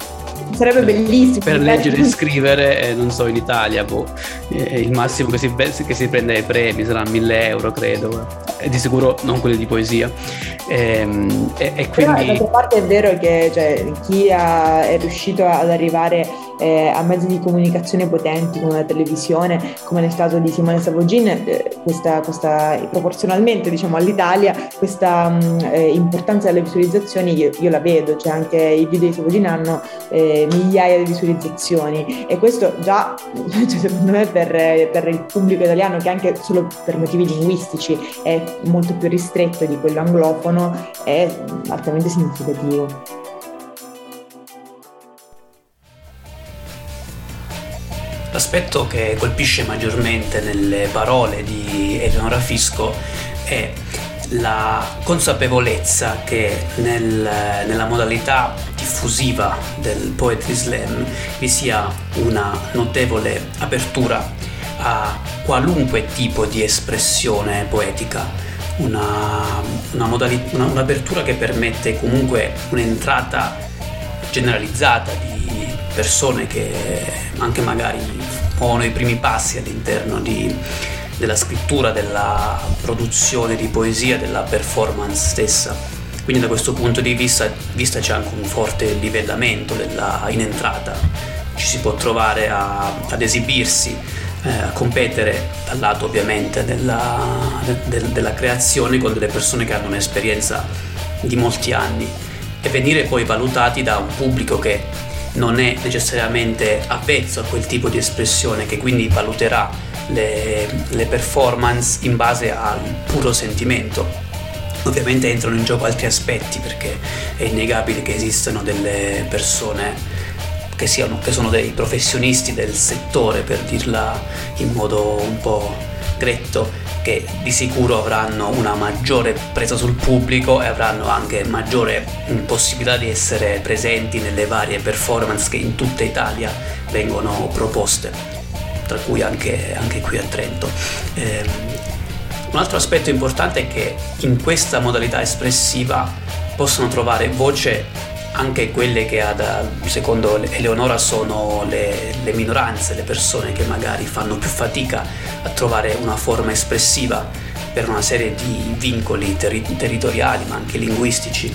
sarebbe bellissimo per leggere e scrivere eh, non so in Italia boh, eh, il massimo che si, che si prende ai premi sarà 1000 euro credo e di sicuro non quelli di poesia ehm, e, e, quindi Però, d'altra parte è vero che cioè, chi ha, è riuscito ad arrivare eh, a mezzi di comunicazione potenti come la televisione, come nel caso di Simone Savogin, eh, questa, questa, proporzionalmente diciamo, all'Italia, questa mh, mm, eh, importanza delle visualizzazioni io, io, la vedo, cioè anche i video di Savogin hanno eh, migliaia di visualizzazioni e questo già cioè, secondo me per, per, il pubblico italiano che anche solo per motivi linguistici è molto più ristretto di quello anglofono è altamente significativo. L'aspetto che colpisce maggiormente nelle parole di Eleonora Fisco è la consapevolezza che nel, nella modalità diffusiva del Poetry Slam vi sia una notevole apertura a qualunque tipo di espressione poetica, una, una modalità, una, un'apertura che permette comunque un'entrata generalizzata di persone che anche magari muovono i primi passi all'interno di, della scrittura, della produzione di poesia, della performance stessa. Quindi da questo punto di vista, vista c'è anche un forte livellamento della, in entrata, ci si può trovare a, ad esibirsi, eh, a competere dal lato ovviamente della, de, della creazione con delle persone che hanno un'esperienza di molti anni e venire poi valutati da un pubblico che non è necessariamente avvezzo a quel tipo di espressione, che quindi valuterà le, le performance in base al puro sentimento. Ovviamente entrano in gioco altri aspetti perché è innegabile che esistano delle persone che, siano, che sono dei professionisti del settore, per dirla in modo un po' gretto, che di sicuro avranno una maggiore presa sul pubblico e avranno anche maggiore possibilità di essere presenti nelle varie performance che in tutta Italia vengono proposte, tra cui anche, anche qui a Trento. Eh, un altro aspetto importante è che in questa modalità espressiva possono trovare voce anche quelle che ad, secondo Eleonora sono le, le, minoranze, le persone che magari fanno più fatica a trovare una forma espressiva per una serie di vincoli terri- territoriali ma anche linguistici.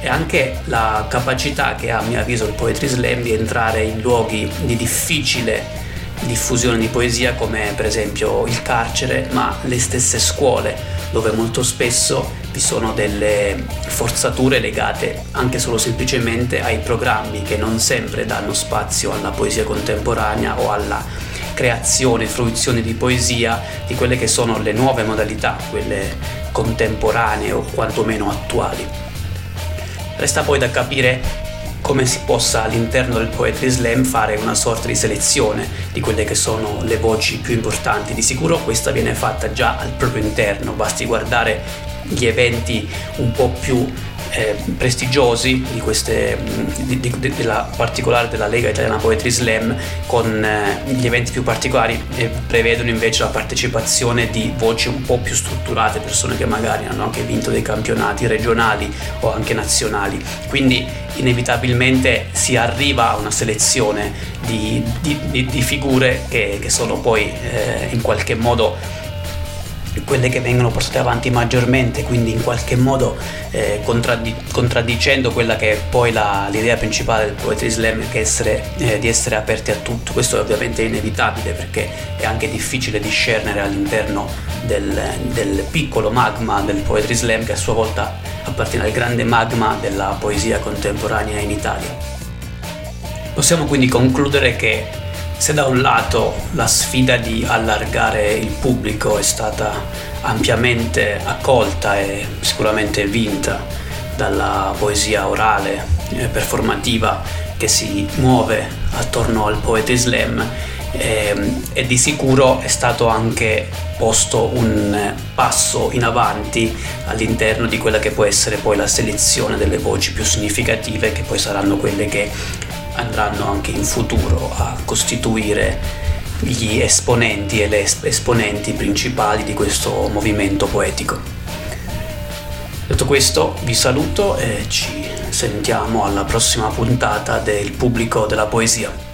E anche la capacità che ha a mio avviso il Poetry Slam di entrare in luoghi di difficile diffusione di poesia come per esempio il carcere ma le stesse scuole dove molto spesso vi sono delle forzature legate anche solo semplicemente ai programmi che non sempre danno spazio alla poesia contemporanea o alla creazione fruizione di poesia di quelle che sono le nuove modalità, quelle contemporanee o quantomeno attuali. Resta poi da capire come si possa all'interno del Poetry Slam fare una sorta di selezione di quelle che sono le voci più importanti. Di sicuro questa viene fatta già al proprio interno, basti guardare gli eventi un po' più eh, prestigiosi di queste, di, di, della particolare della Lega Italiana Poetry Slam con eh, gli eventi più particolari eh, prevedono invece la partecipazione di voci un po' più strutturate, persone che magari hanno anche vinto dei campionati regionali o anche nazionali. Quindi inevitabilmente si arriva a una selezione di, di figure che, che, sono poi eh, in qualche modo quelle che vengono portate avanti maggiormente, quindi in qualche modo eh, contraddi- contraddicendo quella che è poi la, l'idea principale del Poetry Slam, che è essere, eh, di essere aperti a tutto. Questo è ovviamente inevitabile perché è anche difficile discernere all'interno del, del piccolo magma del Poetry Slam che a sua volta appartiene al grande magma della poesia contemporanea in Italia. Possiamo quindi concludere che se da un lato la sfida di allargare il pubblico è stata ampiamente accolta e sicuramente vinta dalla poesia orale e performativa che si muove attorno al poeta slam e, ehm, e di sicuro è stato anche posto un passo in avanti all'interno di quella che può essere poi la selezione delle voci più significative che poi saranno quelle che andranno anche in futuro a costituire gli esponenti e le esponenti principali di questo movimento poetico. Detto questo vi saluto e ci sentiamo alla prossima puntata del pubblico della poesia.